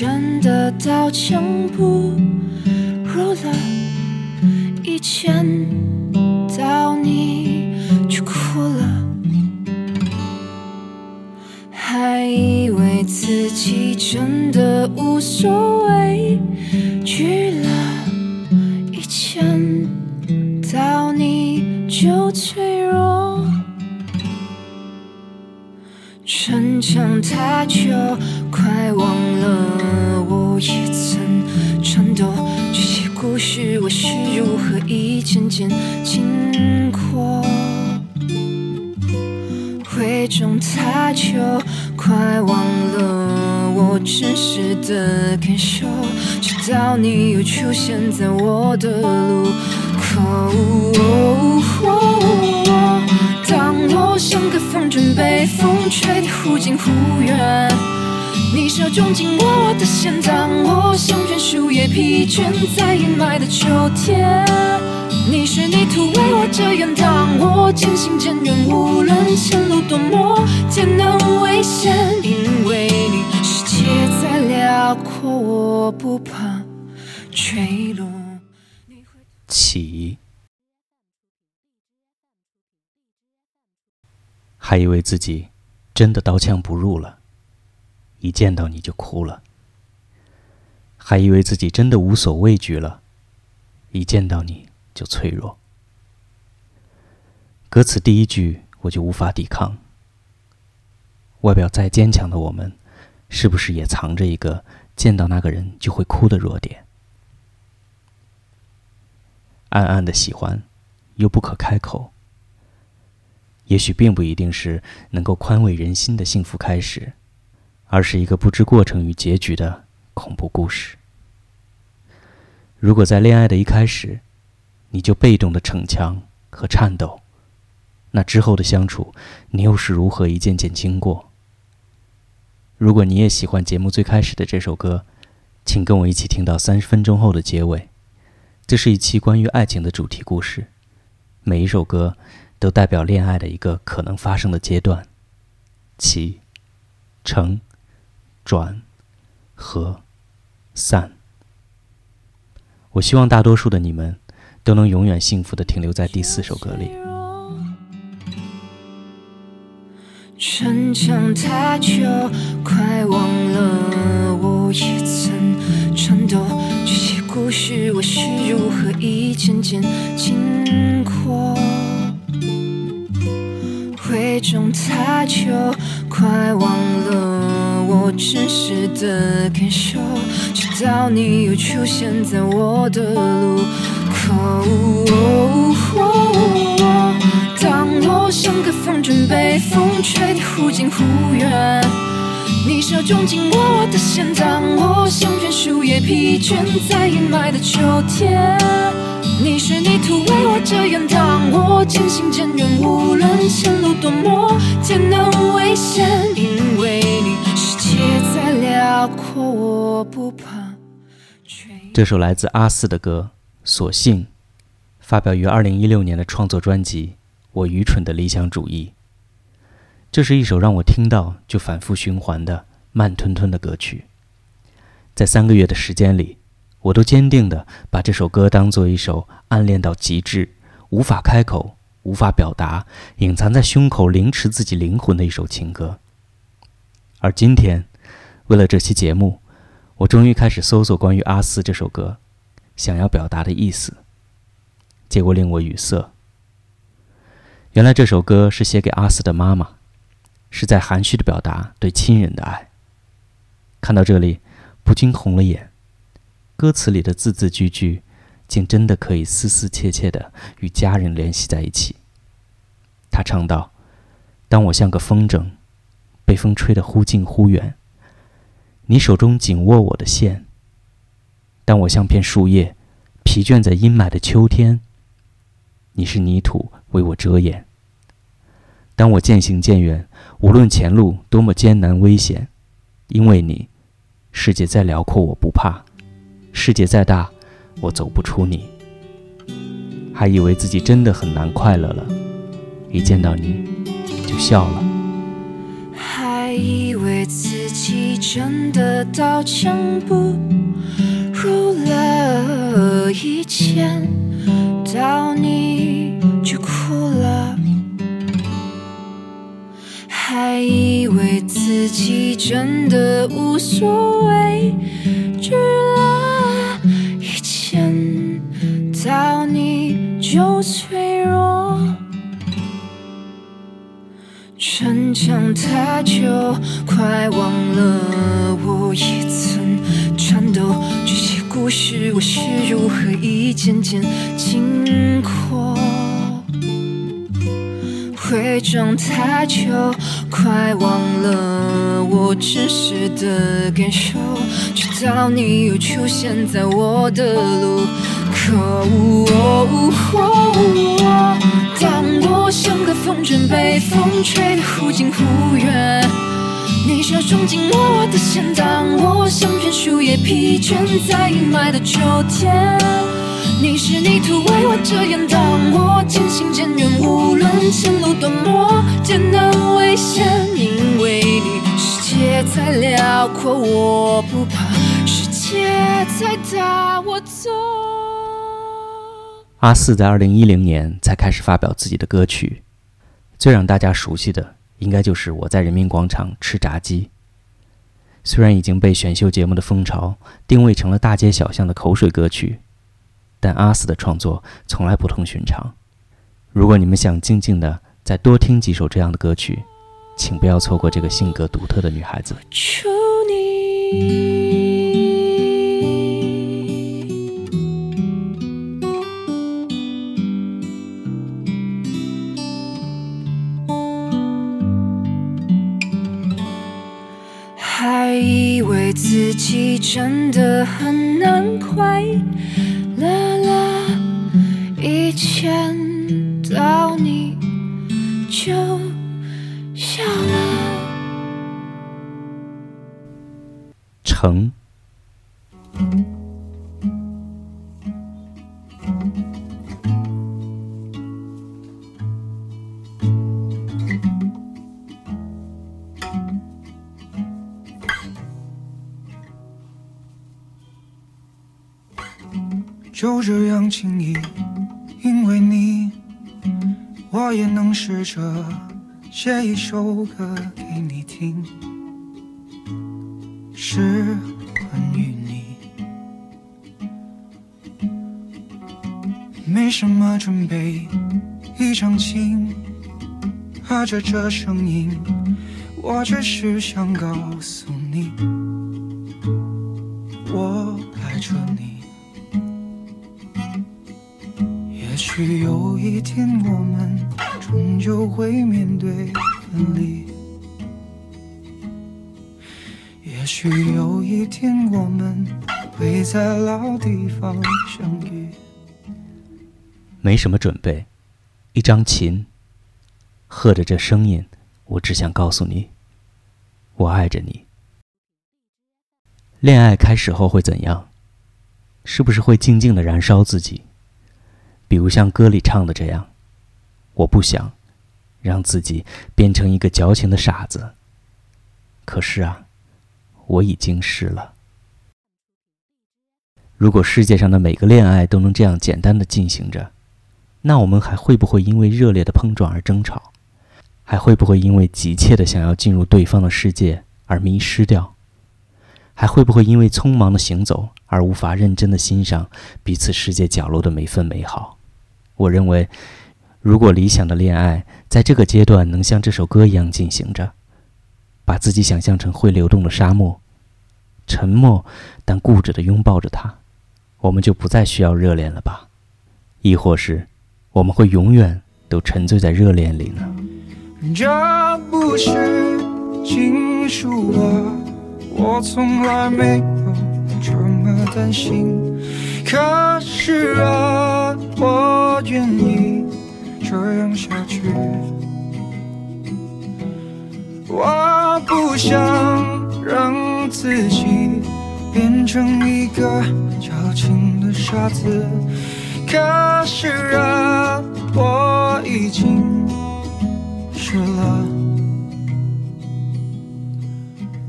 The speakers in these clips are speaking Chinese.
真的刀枪不入了，一见真实的感受。直到你又出现在我的路口。当我像个风筝被风吹得忽近忽远，你手中紧握我的线，当我像片树叶疲倦在阴霾的秋天，你是泥土为我遮掩，当我渐行渐远，无论前路多么艰难危险，因为你界再辽阔，我不怕坠落。起。还以为自己真的刀枪不入了，一见到你就哭了；还以为自己真的无所畏惧了，一见到你就脆弱。歌词第一句我就无法抵抗。外表再坚强的我们，是不是也藏着一个见到那个人就会哭的弱点？暗暗的喜欢，又不可开口。也许并不一定是能够宽慰人心的幸福开始，而是一个不知过程与结局的恐怖故事。如果在恋爱的一开始，你就被动的逞强和颤抖，那之后的相处，你又是如何一件件经过？如果你也喜欢节目最开始的这首歌，请跟我一起听到三十分钟后的结尾。这是一期关于爱情的主题故事，每一首歌。都代表恋爱的一个可能发生的阶段，起、承、转、合、散。我希望大多数的你们都能永远幸福的停留在第四首歌里。逞强太久，快忘了我也曾颤抖。这些故事我是如何一件件经过？伪装太久，快忘了我真实的感受。直到你又出现在我的路口。当我像个风筝被风吹得忽近忽远，你手中紧握我的线，当我像片树叶疲倦在阴霾的秋天。你是泥土为我遮掩，当我渐行渐远，无论前路多么艰难危险，因为你世界再辽阔，我不怕。这首来自阿四的歌《所幸》，发表于二零一六年的创作专辑《我愚蠢的理想主义》。这是一首让我听到就反复循环的慢吞吞的歌曲，在三个月的时间里。我都坚定地把这首歌当做一首暗恋到极致、无法开口、无法表达、隐藏在胸口凌迟自己灵魂的一首情歌。而今天，为了这期节目，我终于开始搜索关于阿斯这首歌想要表达的意思，结果令我语塞。原来这首歌是写给阿四的妈妈，是在含蓄地表达对亲人的爱。看到这里，不禁红了眼。歌词里的字字句句，竟真的可以丝丝切切的与家人联系在一起。他唱道：“当我像个风筝，被风吹得忽近忽远，你手中紧握我的线；当我像片树叶，疲倦在阴霾的秋天，你是泥土为我遮掩；当我渐行渐远，无论前路多么艰难危险，因为你，世界再辽阔，我不怕。”世界再大，我走不出你。还以为自己真的很难快乐了，一见到你就笑了。还以为自己。真的刀枪不入了，一见到你就哭了，还以为自己真的无所谓，只了，一见到你就脆弱。逞强太久，快忘了我也曾颤抖。这些故事，我是如何一件件经过？伪装太久，快忘了我真实的感受。直到你又出现在我的路口。当我像个风筝被风吹得忽近忽远，你手中紧握的线，当我像片树叶疲倦在阴霾的秋天。你是泥土为我遮掩，当我渐行渐远，无论前路多么艰难危险，因为你世界再辽阔我不怕，世界再大我走。阿四在二零一零年才开始发表自己的歌曲，最让大家熟悉的应该就是《我在人民广场吃炸鸡》。虽然已经被选秀节目的风潮定位成了大街小巷的口水歌曲，但阿四的创作从来不同寻常。如果你们想静静的再多听几首这样的歌曲，请不要错过这个性格独特的女孩子。求你。以为自己真的很难快乐成。就这样轻易，因为你，我也能试着写一首歌给你听，是关于你。没什么准备，一张琴，和着这声音，我只是想告诉你，我爱着你。也许有一天我们终究会面对分离，也许有一天我们会在老地方相遇。没什么准备，一张琴，和着这声音，我只想告诉你，我爱着你。恋爱开始后会怎样？是不是会静静的燃烧自己？比如像歌里唱的这样，我不想让自己变成一个矫情的傻子。可是啊，我已经是了。如果世界上的每个恋爱都能这样简单的进行着，那我们还会不会因为热烈的碰撞而争吵？还会不会因为急切的想要进入对方的世界而迷失掉？还会不会因为匆忙的行走而无法认真的欣赏彼此世界角落的每份美好？我认为，如果理想的恋爱在这个阶段能像这首歌一样进行着，把自己想象成会流动的沙漠，沉默但固执地拥抱着它，我们就不再需要热恋了吧？亦或是，我们会永远都沉醉在热恋里呢？这不是情书啊，我从来没有这么担心。可是啊，我愿意这样下去。我不想让自己变成一个矫情的傻子。可是啊，我已经是了。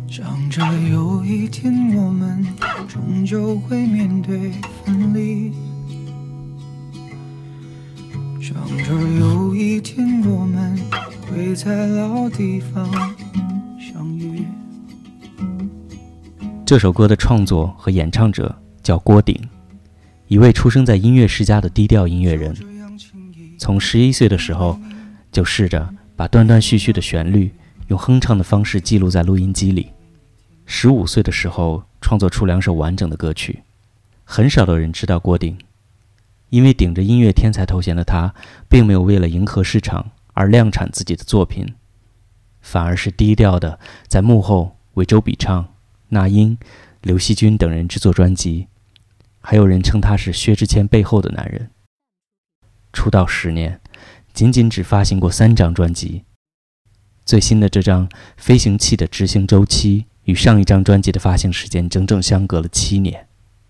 想着有一天我们终究会面对分离，想着有一天我们会在老地方相遇。这首歌的创作和演唱者叫郭顶，一位出生在音乐世家的低调音乐人。从十一岁的时候，就试着把断断续续的旋律用哼唱的方式记录在录音机里。十五岁的时候，创作出两首完整的歌曲。很少的人知道郭顶，因为顶着音乐天才头衔的他，并没有为了迎合市场而量产自己的作品，反而是低调的在幕后为周笔畅、那英、刘惜君等人制作专辑。还有人称他是薛之谦背后的男人。出道十年，仅仅只发行过三张专辑。最新的这张《飞行器的执行周期》。与上一张专辑的发行时间整整相隔了七年。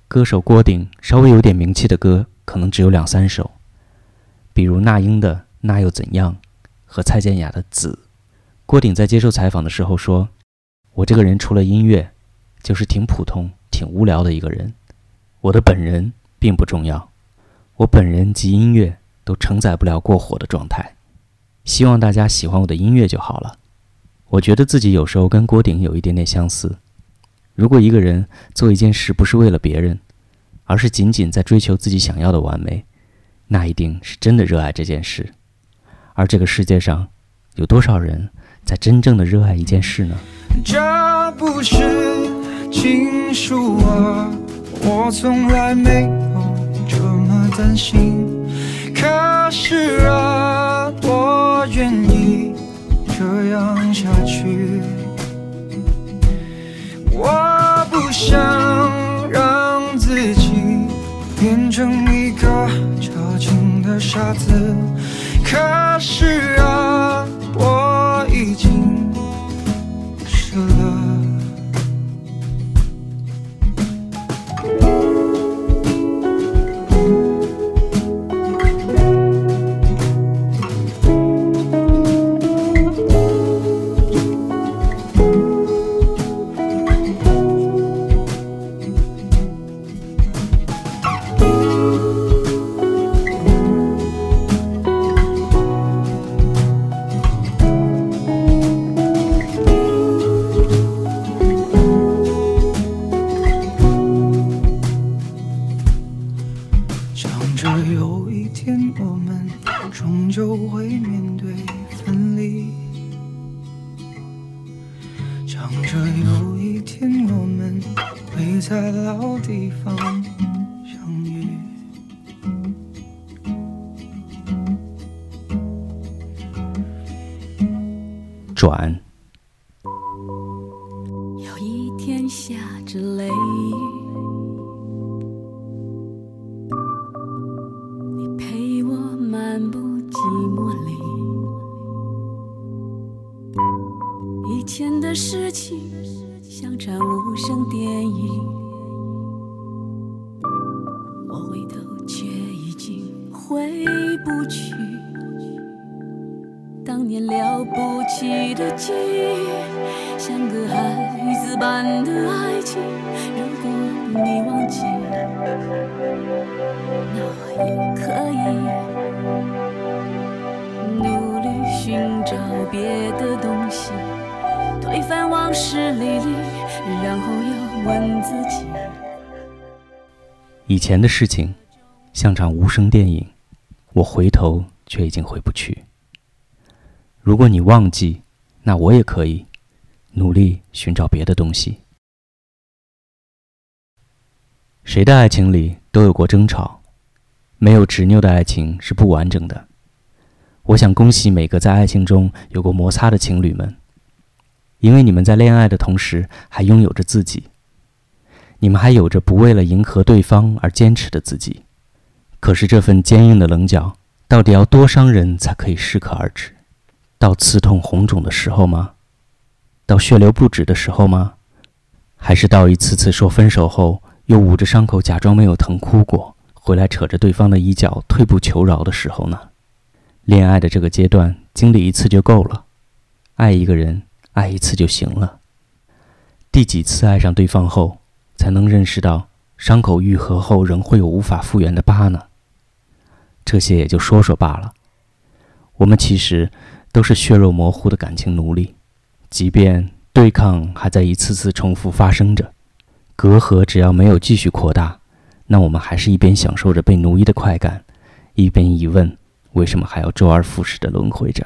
歌手郭顶稍微有点名气的歌可能只有两三首，比如那英的《那又怎样》和蔡健雅的《紫》。郭顶在接受采访的时候说：“我这个人除了音乐，就是挺普通、挺无聊的一个人。我的本人并不重要，我本人及音乐都承载不了过火的状态。希望大家喜欢我的音乐就好了。”我觉得自己有时候跟郭顶有一点点相似。如果一个人做一件事不是为了别人，而是仅仅在追求自己想要的完美，那一定是真的热爱这件事。而这个世界上，有多少人在真正的热爱一件事呢？这不是情书啊，我从来没有这么担心。可是啊，我愿意。这样下去，我不想让自己变成一个矫情的傻子。可是啊，我已经情像场无声电影，我回头却已经回不去。当年了不起的记忆，像个孩子般的爱情。如果你忘记，那也可以努力寻找别的东西，推翻往事历历，然后又问自己：以前的事情像场无声电影，我回头却已经回不去。如果你忘记，那我也可以努力寻找别的东西。谁的爱情里都有过争吵，没有执拗的爱情是不完整的。我想恭喜每个在爱情中有过摩擦的情侣们，因为你们在恋爱的同时还拥有着自己，你们还有着不为了迎合对方而坚持的自己。可是这份坚硬的棱角，到底要多伤人才可以适可而止？到刺痛红肿的时候吗？到血流不止的时候吗？还是到一次次说分手后又捂着伤口假装没有疼哭过，回来扯着对方的衣角退步求饶的时候呢？恋爱的这个阶段，经历一次就够了，爱一个人，爱一次就行了。第几次爱上对方后，才能认识到伤口愈合后仍会有无法复原的疤呢？这些也就说说罢了。我们其实都是血肉模糊的感情奴隶，即便对抗还在一次次重复发生着，隔阂只要没有继续扩大，那我们还是一边享受着被奴役的快感，一边疑问为什么还要周而复始的轮回着。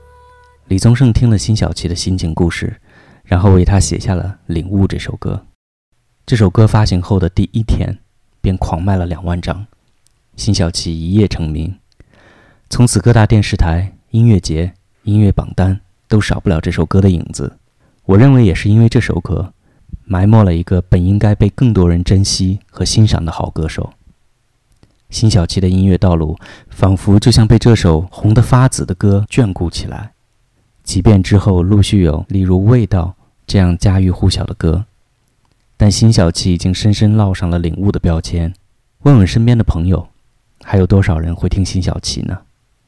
李宗盛听了辛晓琪的心情故事，然后为她写下了《领悟》这首歌。这首歌发行后的第一天，便狂卖了两万张，辛晓琪一夜成名。从此，各大电视台、音乐节、音乐榜单都少不了这首歌的影子。我认为，也是因为这首歌，埋没了一个本应该被更多人珍惜和欣赏的好歌手。辛晓琪的音乐道路仿佛就像被这首红得发紫的歌眷顾起来，即便之后陆续有例如《味道》这样家喻户晓的歌，但辛晓琪已经深深烙上了领悟的标签。问问身边的朋友，还有多少人会听辛晓琪呢？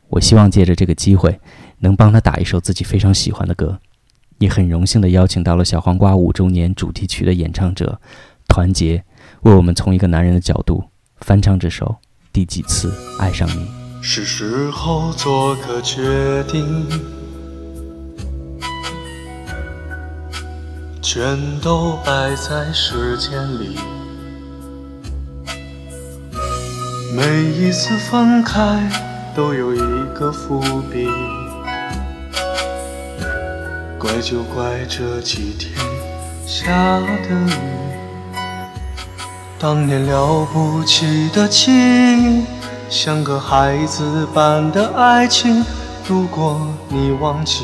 我希望借着这个机会，能帮他打一首自己非常喜欢的歌，也很荣幸地邀请到了小黄瓜五周年主题曲的演唱者团结，为我们从一个男人的角度翻唱这首。第几次爱上你？是时候做个决定，全都摆在时间里。每一次分开都有一个伏笔，怪就怪这几天下的雨。当年了不起的情，像个孩子般的爱情。如果你忘记，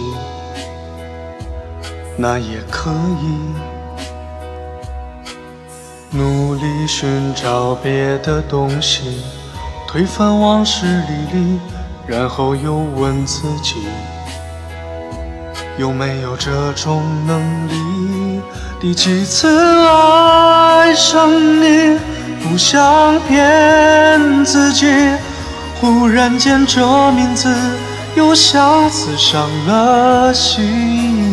那也可以。努力寻找别的东西，推翻往事历历，然后又问自己，有没有这种能力？第几次爱上你，不想骗自己。忽然间，这名字又像刺伤了心。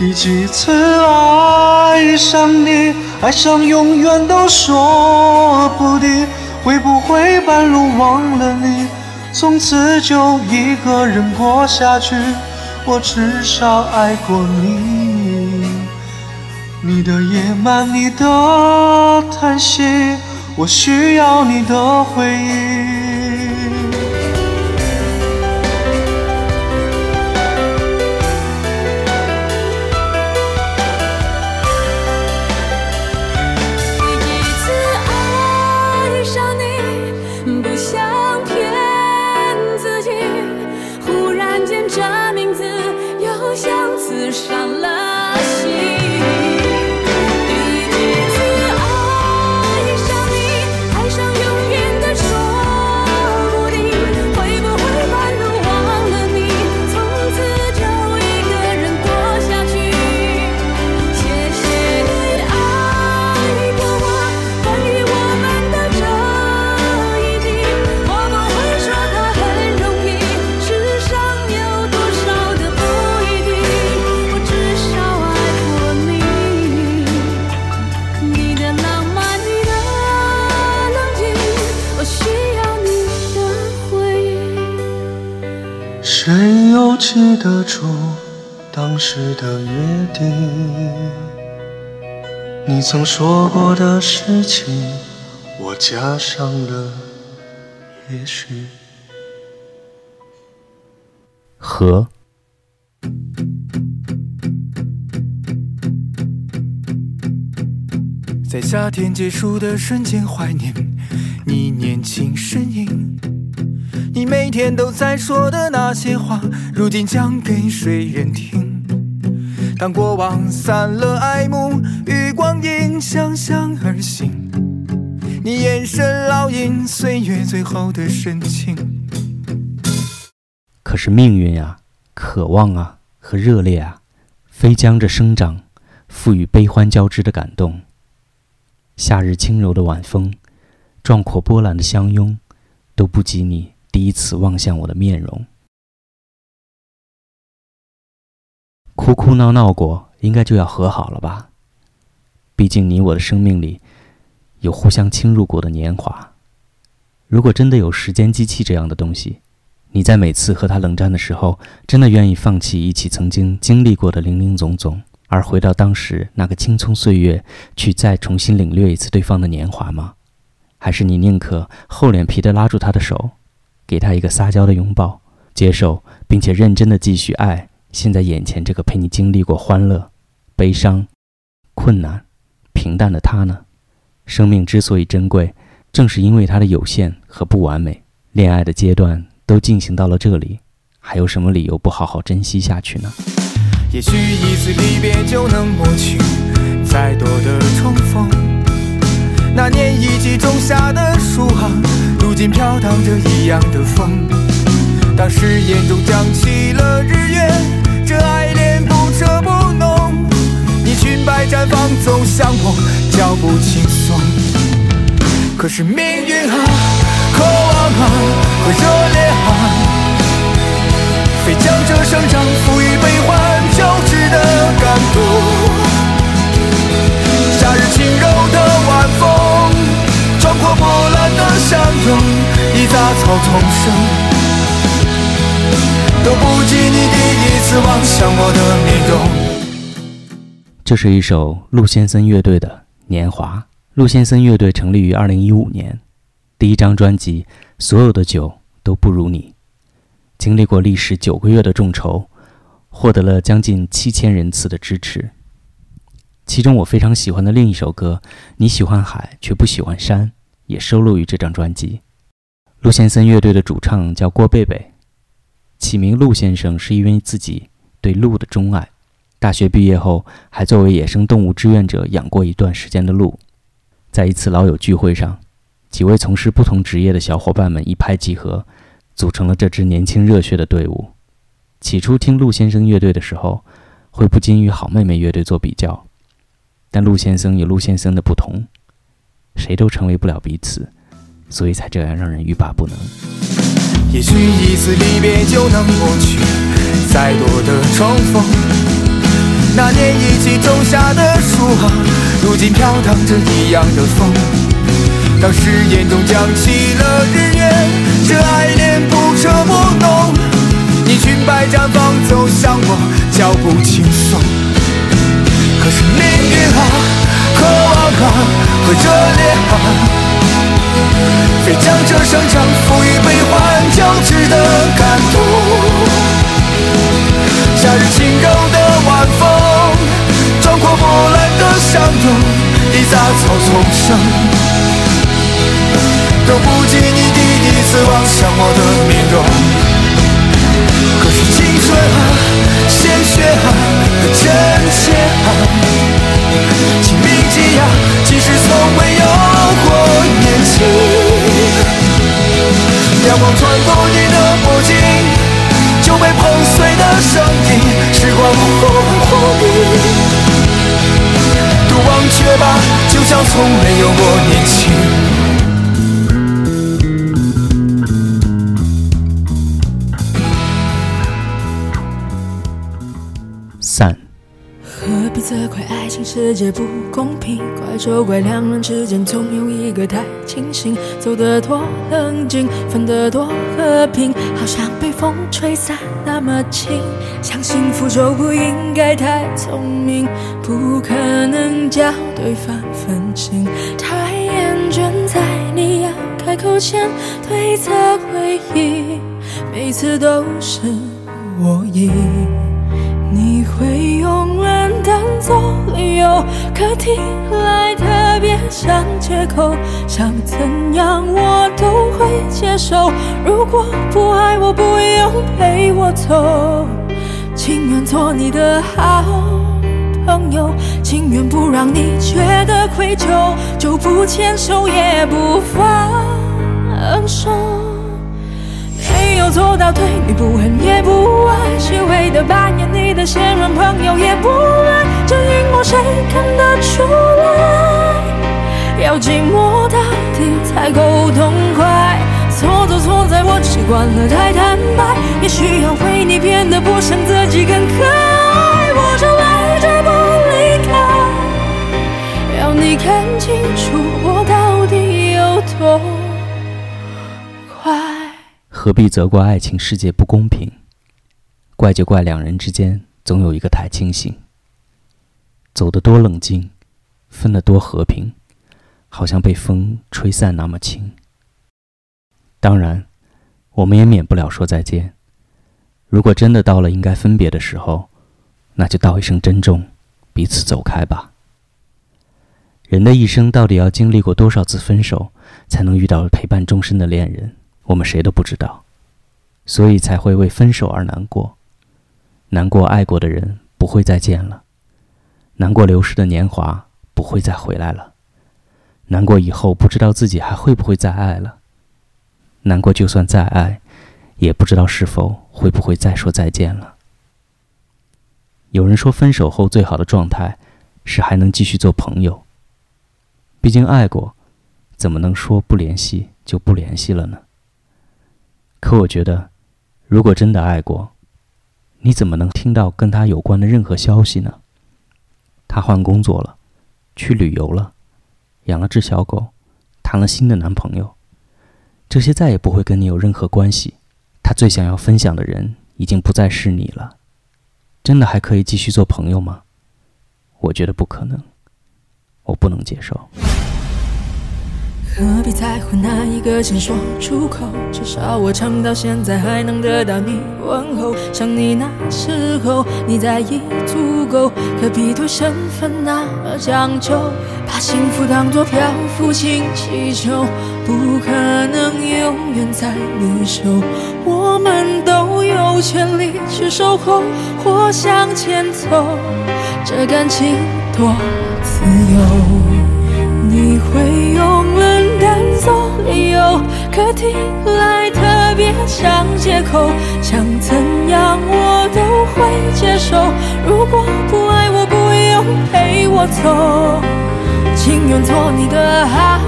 第几次爱上你，爱上永远都说不定。会不会半路忘了你，从此就一个人过下去？我至少爱过你。你的野蛮，你的叹息，我需要你的回忆。谁又记得住当时的约定？你曾说过的事情，我加上了也许。和在夏天结束的瞬间，怀念你年轻身影。你每天都在说的那些话，如今讲给谁人听？当过往散了爱慕，与光阴相向而行。你眼神烙印岁月最后的深情。可是命运啊，渴望啊，和热烈啊，飞将这生长，赋予悲欢交织的感动。夏日轻柔的晚风，壮阔波澜的相拥，都不及你第一次望向我的面容。哭哭闹闹过，应该就要和好了吧？毕竟你我的生命里，有互相侵入过的年华。如果真的有时间机器这样的东西，你在每次和他冷战的时候，真的愿意放弃一起曾经经历过的零零总总？而回到当时那个青葱岁月，去再重新领略一次对方的年华吗？还是你宁可厚脸皮地拉住他的手，给他一个撒娇的拥抱，接受并且认真的继续爱现在眼前这个陪你经历过欢乐、悲伤、困难、平淡的他呢？生命之所以珍贵，正是因为它的有限和不完美。恋爱的阶段都进行到了这里，还有什么理由不好好珍惜下去呢？也许一次离别就能抹去再多的重逢。心飘荡着一样的风。当誓言中降起了日月，这爱恋不遮不浓。你裙摆绽放走向我，脚步轻松。可是命运啊，渴望啊，和热烈啊。非将这生长赋予悲欢交织的感动。夏日轻柔的晚风，壮阔波澜的相拥，已杂草丛生，都不及你第一次望向我的面容。这是一首陆先森乐队的《年华》。陆先森乐队成立于二零一五年，第一张专辑《所有的酒都不如你》。经历过历时九个月的众筹，获得了将近七千人次的支持。其中我非常喜欢的另一首歌《你喜欢海却不喜欢山》也收录于这张专辑。陆先生乐队的主唱叫郭贝贝，起名陆先生是因为自己对鹿的钟爱。大学毕业后，还作为野生动物志愿者养过一段时间的鹿。在一次老友聚会上，几位从事不同职业的小伙伴们一拍即合。组成了这支年轻热血的队伍。起初听陆先生乐队的时候，会不禁与好妹妹乐队做比较，但陆先生有陆先生的不同，谁都成为不了彼此，所以才这样让人欲罢不能。也许一次离别就能抹去再多的重逢。那年一起种下的树啊，如今飘荡着一样的风。当誓言中降起了日月，这爱恋不遮不浓。你裙摆绽放走向我，脚步轻松。可是命运，和热烈啊，非将这生长赋予悲欢交织的感动。夏日轻柔的晚风，壮阔波澜的相拥，一杂草丛生。都不及你第一次望向我的面容。可是青春啊，鲜血啊，和真切啊，请铭记呀，即使从未有过年轻。阳光穿过你的脖颈，就被碰碎的声音，时光忽冷忽冰。都忘却吧，就像从没有过年轻。何必责怪爱情世界不公平，怪就怪两人之间总有一个太清醒，走得多冷静，分得多和平，好像被风吹散那么轻。想幸福就不应该太聪明，不可能叫对方分心。太厌倦在你要开口前推测回忆，每次都是我赢。你会用冷淡做理由，可听来特别像借口。想怎样我都会接受。如果不爱我，不用陪我走，情愿做你的好朋友，情愿不。让你觉得愧疚，就不牵手也不放手。没有做到对你不恨也不爱，虚伪的扮演你的现任朋友也不爱，这荧幕谁看得出来？要寂寞到底才够痛快。错就错在我习惯了太坦白，也需要为你变得不像自己更可爱。我就赖着不离开，要你看清楚我的何必责怪爱情世界不公平？怪就怪两人之间总有一个太清醒，走得多冷静，分得多和平，好像被风吹散那么轻。当然，我们也免不了说再见。如果真的到了应该分别的时候，那就道一声珍重，彼此走开吧。人的一生到底要经历过多少次分手，才能遇到陪伴终身的恋人？我们谁都不知道，所以才会为分手而难过，难过爱过的人不会再见了，难过流逝的年华不会再回来了，难过以后不知道自己还会不会再爱了。难过，就算再爱，也不知道是否会不会再说再见了。有人说，分手后最好的状态是还能继续做朋友。毕竟爱过，怎么能说不联系就不联系了呢？可我觉得，如果真的爱过，你怎么能听到跟他有关的任何消息呢？他换工作了，去旅游了，养了只小狗，谈了新的男朋友。这些再也不会跟你有任何关系。他最想要分享的人已经不再是你了，真的还可以继续做朋友吗？我觉得不可能，我不能接受。何必在乎哪一个先说出口？至少我撑到现在还能得到你问候。想你那时候，你在意足够，可比对身份那么讲究，把幸福当作漂浮氢气球，不可能永远在你手。我们都有权利去守候或向前走，这感情多自由。你会用冷淡做理由，可听来特别像借口。想怎样我都会接受。如果不爱我，不用陪我走，情愿做你的好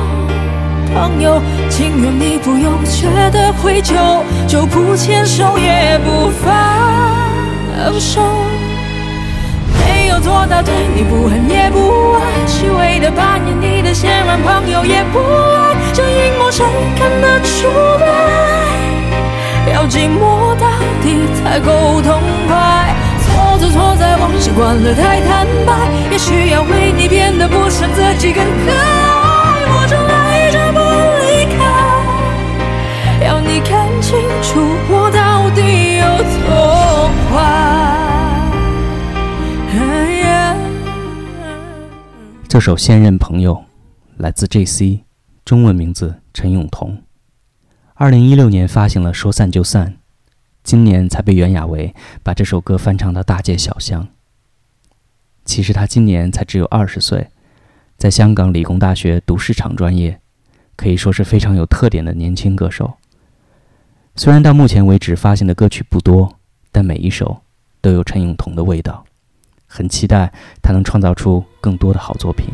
朋友，情愿你不用觉得愧疚，就不牵手也不放手。没有做到对你不恨也不爱，虚伪的扮演你的现任朋友也不爱，这荧幕谁看得出来？要寂寞到底才够痛快。错就错在我习惯了太坦白，也需要为你变得不像自己更可爱。我就爱着不离开，要你看清楚我到底有多坏。这首《现任朋友》来自 J.C，中文名字陈永彤。二零一六年发行了《说散就散》，今年才被袁娅维把这首歌翻唱到大街小巷。其实他今年才只有二十岁，在香港理工大学读市场专业，可以说是非常有特点的年轻歌手。虽然到目前为止发行的歌曲不多，但每一首都有陈永彤的味道。很期待他能创造出更多的好作品。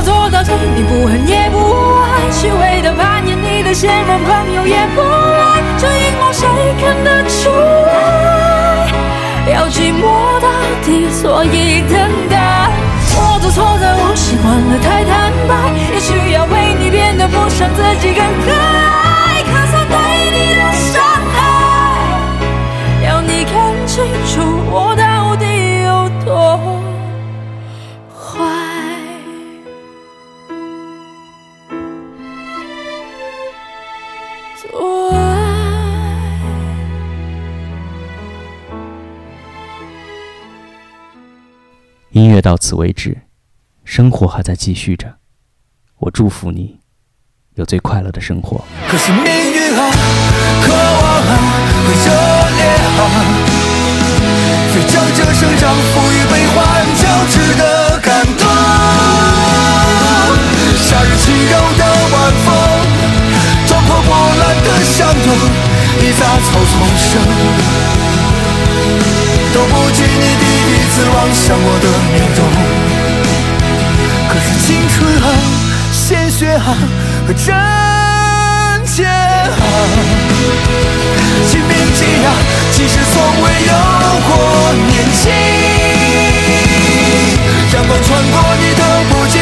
我做到对你不恨也不爱，虚伪的扮演你的现任朋友也不爱，这阴谋谁看得出来？要寂寞到底，所以等待。我做错在我习惯了太坦白，也需要为你变得不像自己更可爱，到此为止生活还在继续着。我祝福你有最快乐的生活。可是命运啊渴望啊热烈啊将这赋予悲欢交织的感动。夏日轻柔的晚风撞破波澜的相拥草丛生。都不及你第一次望向我的面容。可是青春啊，鲜血啊，和真切啊，请铭记啊，即使从未有过年轻。阳光穿过你的不经，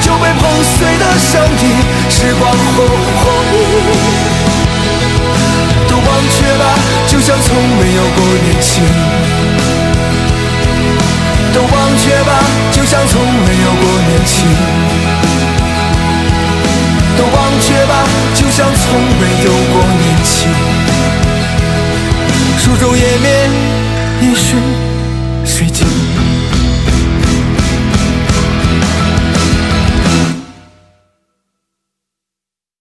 就被碰碎的声音，时光后荒。都忘却吧，就像从没有过年轻。都忘却吧，就像从没有过年轻。都忘却吧，就像从没有过年轻。书中页面，一瞬水晶。